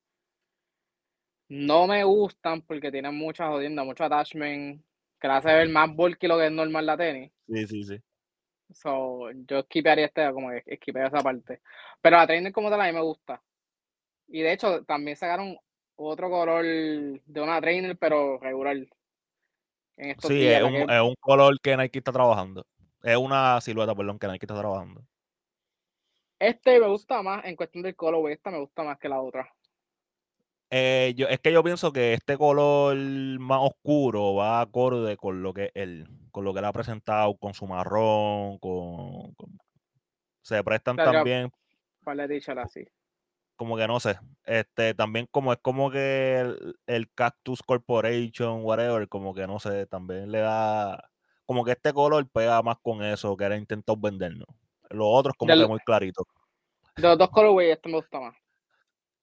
no me gustan porque tienen muchas jodiendas, mucho attachment, que la hace ver más bulky lo que es normal la tenis.
Sí, sí, sí.
So, yo esquipearía este, como que esquipearía esa parte. Pero la trainer como tal a mí me gusta. Y de hecho, también sacaron otro color de una trainer, pero regular.
En estos sí, es, un, es un color que Nike está trabajando. Es una silueta, perdón, que Nike está trabajando.
Este me gusta más en cuestión del color, esta me gusta más que la otra.
Eh, yo, es que yo pienso que este color más oscuro va acorde con lo que él, con lo que él ha presentado, con su marrón, con, se prestan también.
así?
Como que no sé. Este, también como es como que el, Cactus Corporation, whatever, como que no sé, también le da. Como que este color pega más con eso que era intentado vendernos. Los otros como que muy clarito.
De los dos colorways, este me gusta más.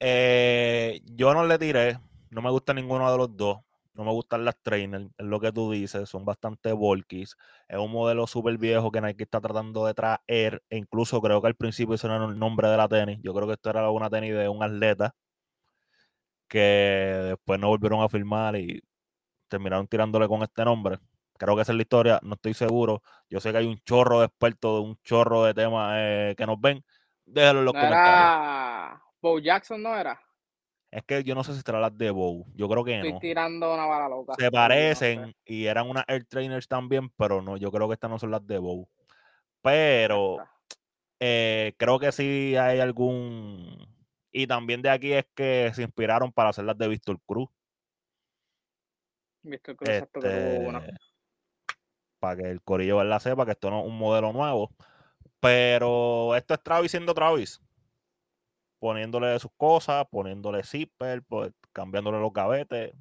Eh, yo no le tiré, no me gusta ninguno de los dos. No me gustan las trainers, es lo que tú dices, son bastante bulkies. Es un modelo súper viejo que Nike está tratando de traer. E incluso creo que al principio hicieron el nombre de la tenis. Yo creo que esto era una tenis de un atleta que después no volvieron a firmar y terminaron tirándole con este nombre. Creo que esa es la historia, no estoy seguro. Yo sé que hay un chorro de expertos, un chorro de temas eh, que nos ven. Déjalo en los comentarios.
Bo Jackson no era.
Es que yo no sé si será las de Bow. Yo creo que
Estoy
no.
tirando una bala loca.
Se parecen y eran unas Air Trainers también, pero no, yo creo que estas no son las de Bow. Pero eh, creo que sí hay algún. Y también de aquí es que se inspiraron para hacer las de Víctor Cruz.
Víctor Cruz, este,
Para que el corillo la sepa que esto no es un modelo nuevo. Pero esto es Travis siendo Travis poniéndole sus cosas, poniéndole zipper, pues, cambiándole los gavetes.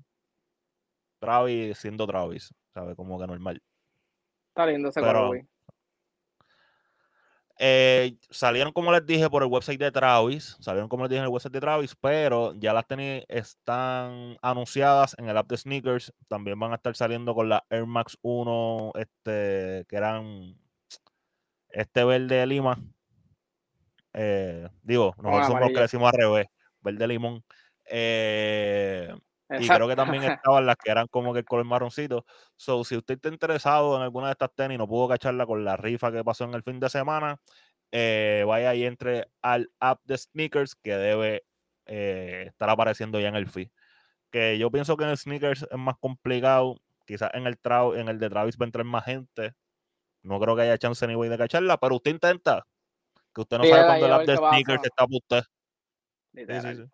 Travis siendo Travis, ¿sabes? Como que normal.
Está lindo ese Pero,
eh, salieron, como les dije, por el website de Travis. Salieron, como les dije, en el website de Travis, pero ya las tenis están anunciadas en el app de sneakers. También van a estar saliendo con la Air Max 1, este, que eran este verde de Lima, eh, digo, nosotros somos los que decimos al revés, verde limón. Eh, y creo que también <laughs> estaban las que eran como que el color marroncito. So, si usted está interesado en alguna de estas tenis, no pudo cacharla con la rifa que pasó en el fin de semana, eh, vaya y entre al app de sneakers que debe estar apareciendo ya en el feed. Que yo pienso que en el sneakers es más complicado. Quizás en el, en el de Travis va a entrar más gente. No creo que haya chance ni voy de cacharla, pero usted intenta. Que usted no sabe cuándo el app de sneakers está para usted. Sí, sí,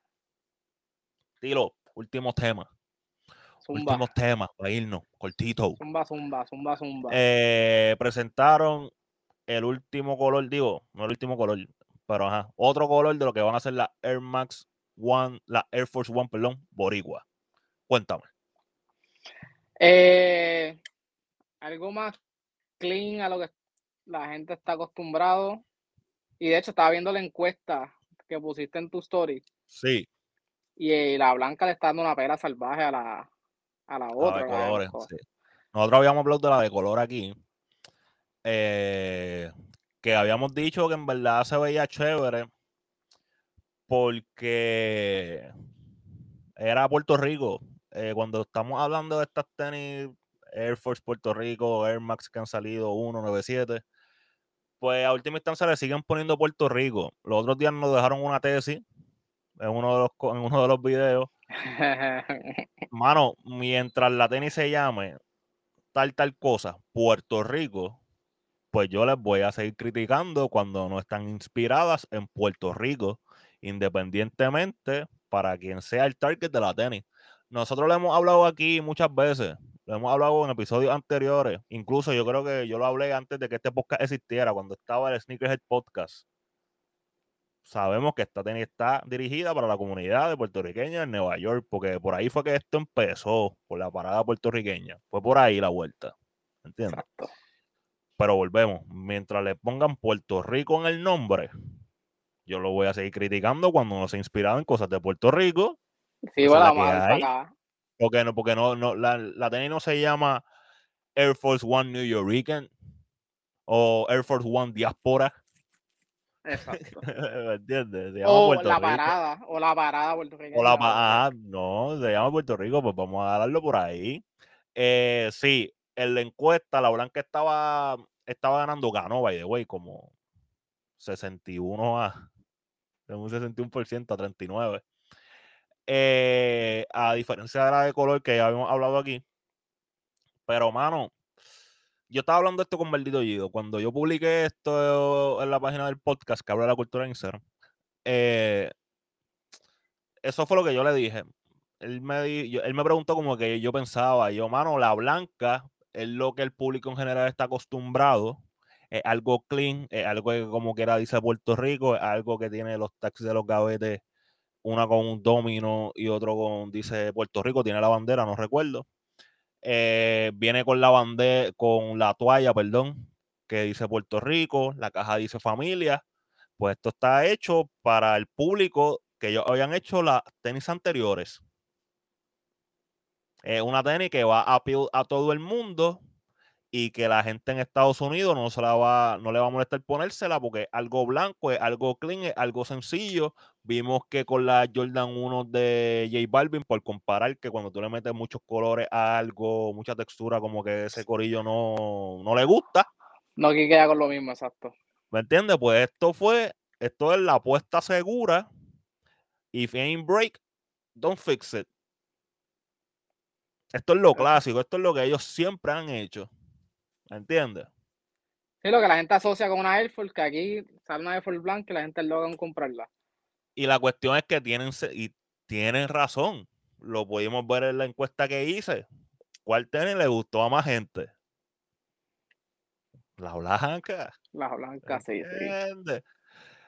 Tilo, último tema. Últimos temas para irnos, cortito.
Zumba, zumba, zumba, zumba.
Eh, presentaron el último color, digo, no el último color, pero ajá, otro color de lo que van a ser la Air Max One, la Air Force One, perdón, Boricua. Cuéntame.
Eh, algo más clean a lo que la gente está acostumbrado. Y de hecho, estaba viendo la encuesta que pusiste en tu story.
Sí.
Y eh, la blanca le está dando una pera salvaje a la, a la otra.
Nosotros habíamos hablado de la de color aquí. Eh, que habíamos dicho que en verdad se veía chévere porque era Puerto Rico. Eh, cuando estamos hablando de estas tenis Air Force Puerto Rico, Air Max que han salido 197, pues a última instancia le siguen poniendo Puerto Rico. Los otros días nos dejaron una tesis en uno de los, en uno de los videos. <laughs> Mano, mientras la tenis se llame tal, tal cosa, Puerto Rico, pues yo les voy a seguir criticando cuando no están inspiradas en Puerto Rico, independientemente para quien sea el target de la tenis. Nosotros le hemos hablado aquí muchas veces, lo hemos hablado en episodios anteriores, incluso yo creo que yo lo hablé antes de que este podcast existiera, cuando estaba el Sneakerhead Podcast sabemos que esta tenis está dirigida para la comunidad de puertorriqueña en Nueva York, porque por ahí fue que esto empezó, por la parada puertorriqueña. Fue por ahí la vuelta. ¿Entiendes? Pero volvemos, mientras le pongan Puerto Rico en el nombre, yo lo voy a seguir criticando cuando no se ha inspirado en cosas de Puerto Rico.
Sí, bueno, vamos
Porque no, porque no, no la, la tenis no se llama Air Force One New Yorker o Air Force One Diaspora.
Exacto. <laughs>
¿Me entiendes?
o la parada, o la parada puertorriqueña. O la
parada, no, se llama Puerto Rico, pues vamos a darlo por ahí. Eh, sí, en la encuesta, la Blanca estaba, estaba ganando, ganó, by the way, como 61 a, un 61% a 39. Eh, a diferencia de la de color que ya habíamos hablado aquí. Pero, mano, yo estaba hablando esto con Maldito Gido. Cuando yo publiqué esto en la página del podcast que habla de la cultura en Instagram, eh, eso fue lo que yo le dije. Él me, él me preguntó como que yo pensaba, yo, mano, la blanca es lo que el público en general está acostumbrado. Es algo clean, es algo que como quiera dice Puerto Rico, es algo que tiene los taxis de los gavetes, una con un domino y otro con, dice Puerto Rico, tiene la bandera, no recuerdo. Eh, viene con la bandera, con la toalla, perdón, que dice Puerto Rico, la caja dice familia. Pues esto está hecho para el público que ellos habían hecho las tenis anteriores. Es una tenis que va a, todo el mundo y que la gente en Estados Unidos no se la va, no le va a molestar ponérsela porque es algo blanco, es algo clean, es algo sencillo. Vimos que con la Jordan 1 de J Balvin, por comparar que cuando tú le metes muchos colores a algo, mucha textura, como que ese corillo no, no le gusta.
No, que queda con lo mismo, exacto.
¿Me entiendes? Pues esto fue, esto es la apuesta segura. If ain't break, don't fix it. Esto es lo clásico, esto es lo que ellos siempre han hecho. ¿Me entiendes?
Sí, lo que la gente asocia con una Air Force, que aquí sale una Air Force blanca y la gente logra comprarla.
Y la cuestión es que tienen, y tienen razón. Lo pudimos ver en la encuesta que hice. ¿Cuál tenis le gustó a más gente? La blanca.
La blanca, sí, sí.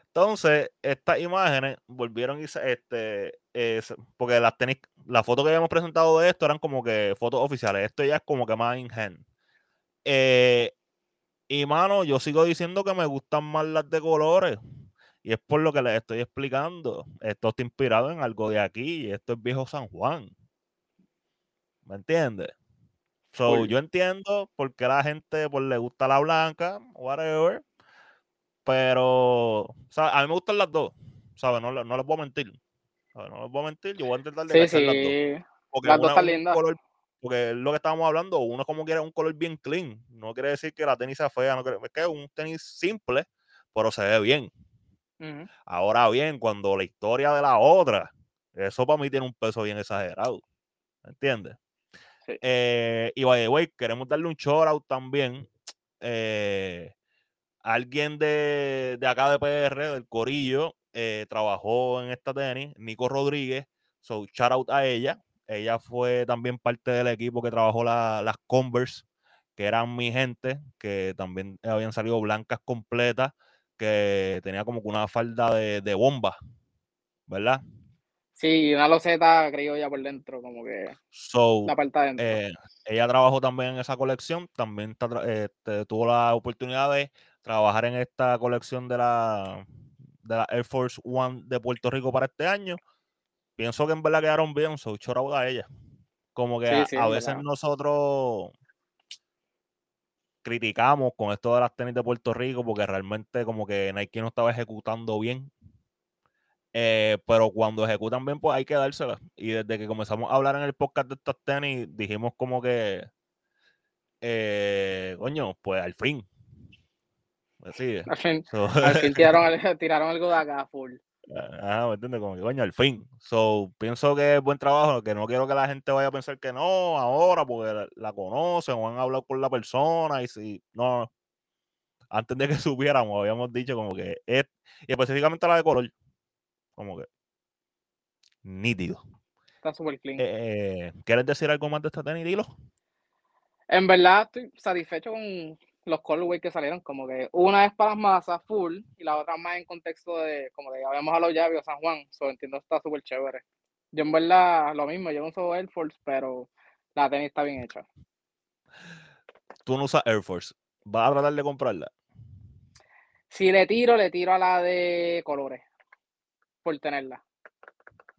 Entonces, estas imágenes volvieron y este, porque las tenis, la foto que habíamos presentado de esto eran como que fotos oficiales. Esto ya es como que más in hand. Eh, y mano, yo sigo diciendo que me gustan más las de colores. Y es por lo que les estoy explicando. Esto está inspirado en algo de aquí. Y esto es viejo San Juan. ¿Me entiendes? So, yo entiendo por qué la gente pues, le gusta la blanca, whatever. Pero, a mí me gustan las dos. ¿Sabes? No, no les voy a mentir. No les voy a mentir. Yo voy a intentar de
sí, sí. las dos. Porque las dos están lindas.
Porque es lo que estábamos hablando, uno como quiere un color bien clean. No quiere decir que la tenis sea fea, no es que es un tenis simple, pero se ve bien. Ahora bien, cuando la historia de la otra, eso para mí tiene un peso bien exagerado. ¿Entiendes? Eh, y by the way, queremos darle un shout out también eh, alguien de, acá de PR, del Corillo, eh, trabajó en esta tenis, Nico Rodríguez, so shout out a ella. Ella fue también parte del equipo que trabajó las Converse, que eran mi gente, que también habían salido blancas completas, que tenía como que una falda de, de bomba, ¿verdad?
Sí, una loseta creo ya por dentro, como que
la parte adentro. Eh, ella trabajó también en esa colección, también este, tuvo la oportunidad de trabajar en esta colección de la, de la Air Force One de Puerto Rico para este año. Pienso que en verdad quedaron bien, soy chorado a ella. Como que a, veces nosotros criticamos con esto de las tenis de Puerto Rico porque realmente como que Nike no estaba ejecutando bien eh, pero cuando ejecutan bien, pues hay que dársela. Y desde que comenzamos a hablar en el podcast de estos tenis, dijimos como que, eh, coño, pues al fin.
Así Al fin, al fin tiraron, <laughs> tiraron, algo de acá, full.
Ah, ¿me entiendes? Como que, coño, al fin. So, pienso que es buen trabajo, que no quiero que la gente vaya a pensar que no, ahora, porque la, conocen o han hablado con la persona y si, no, antes de que <laughs> supiéramos, habíamos dicho como que es, y específicamente la de color, como que nítido.
Está súper clean.
Eh, ¿Quieres decir algo más de esta tenis? Dilo.
En verdad estoy satisfecho con los colorways que salieron, como que una es para las masas full y la otra más en contexto de, como de habíamos hablado ya, San Juan, so, entiendo está súper chévere. Yo en verdad lo mismo, yo no uso Air Force, pero la tenis está bien hecha.
Tú no usas Air Force, ¿vas a tratar de comprarla?
Si le tiro, le tiro a la de colores por tenerla.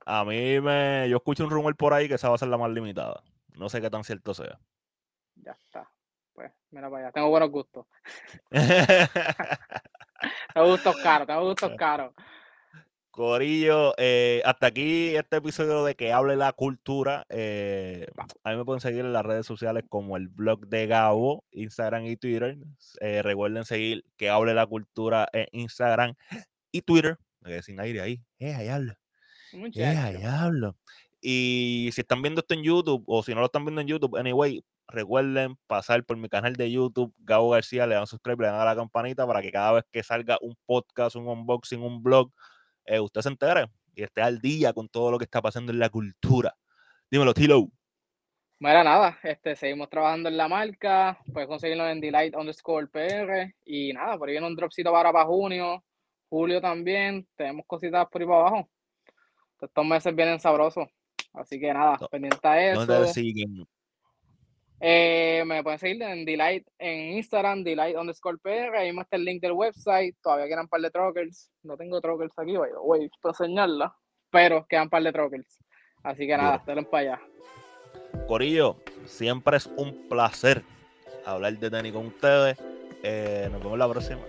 A mí me. Yo escucho un rumor por ahí que esa va a ser la más limitada. No sé qué tan cierto sea.
Ya está. Pues, mira para allá. Tengo buenos gustos. <laughs> tengo gustos caros, tengo gustos caros.
Corillo, eh, hasta aquí este episodio de que hable la cultura. Eh, a mí me pueden seguir en las redes sociales como el blog de Gabo, Instagram y Twitter. Eh, recuerden seguir que hable la cultura en Instagram y Twitter sin aire ahí. Eh, ahí hablo. Eh, ahí hablo. Y si están viendo esto en YouTube o si no lo están viendo en YouTube, anyway, recuerden pasar por mi canal de YouTube, Gabo García, le dan subscribe, le dan a la campanita para que cada vez que salga un podcast, un unboxing, un blog, eh, usted se entere y esté al día con todo lo que está pasando en la cultura. Dímelo, Tilo.
Mira, nada, este, seguimos trabajando en la marca, puedes conseguirlo en Delight underscore PR y nada, por ahí viene un dropcito para, para junio, julio también, tenemos cositas por ahí para abajo. Estos meses vienen sabrosos. Así que nada, pendiente a eso. ¿Dónde siguen? Eh, me pueden seguir en Delight en Instagram, Delight underscore PR, ahí está el link del website. Todavía quedan un par de truckers. No tengo truckers aquí, voy a enseñarla. Pero quedan un par de truckers. Así que nada, denle para allá.
Corillo, siempre es un placer hablar de tenis con ustedes. Eh, nos vemos la próxima.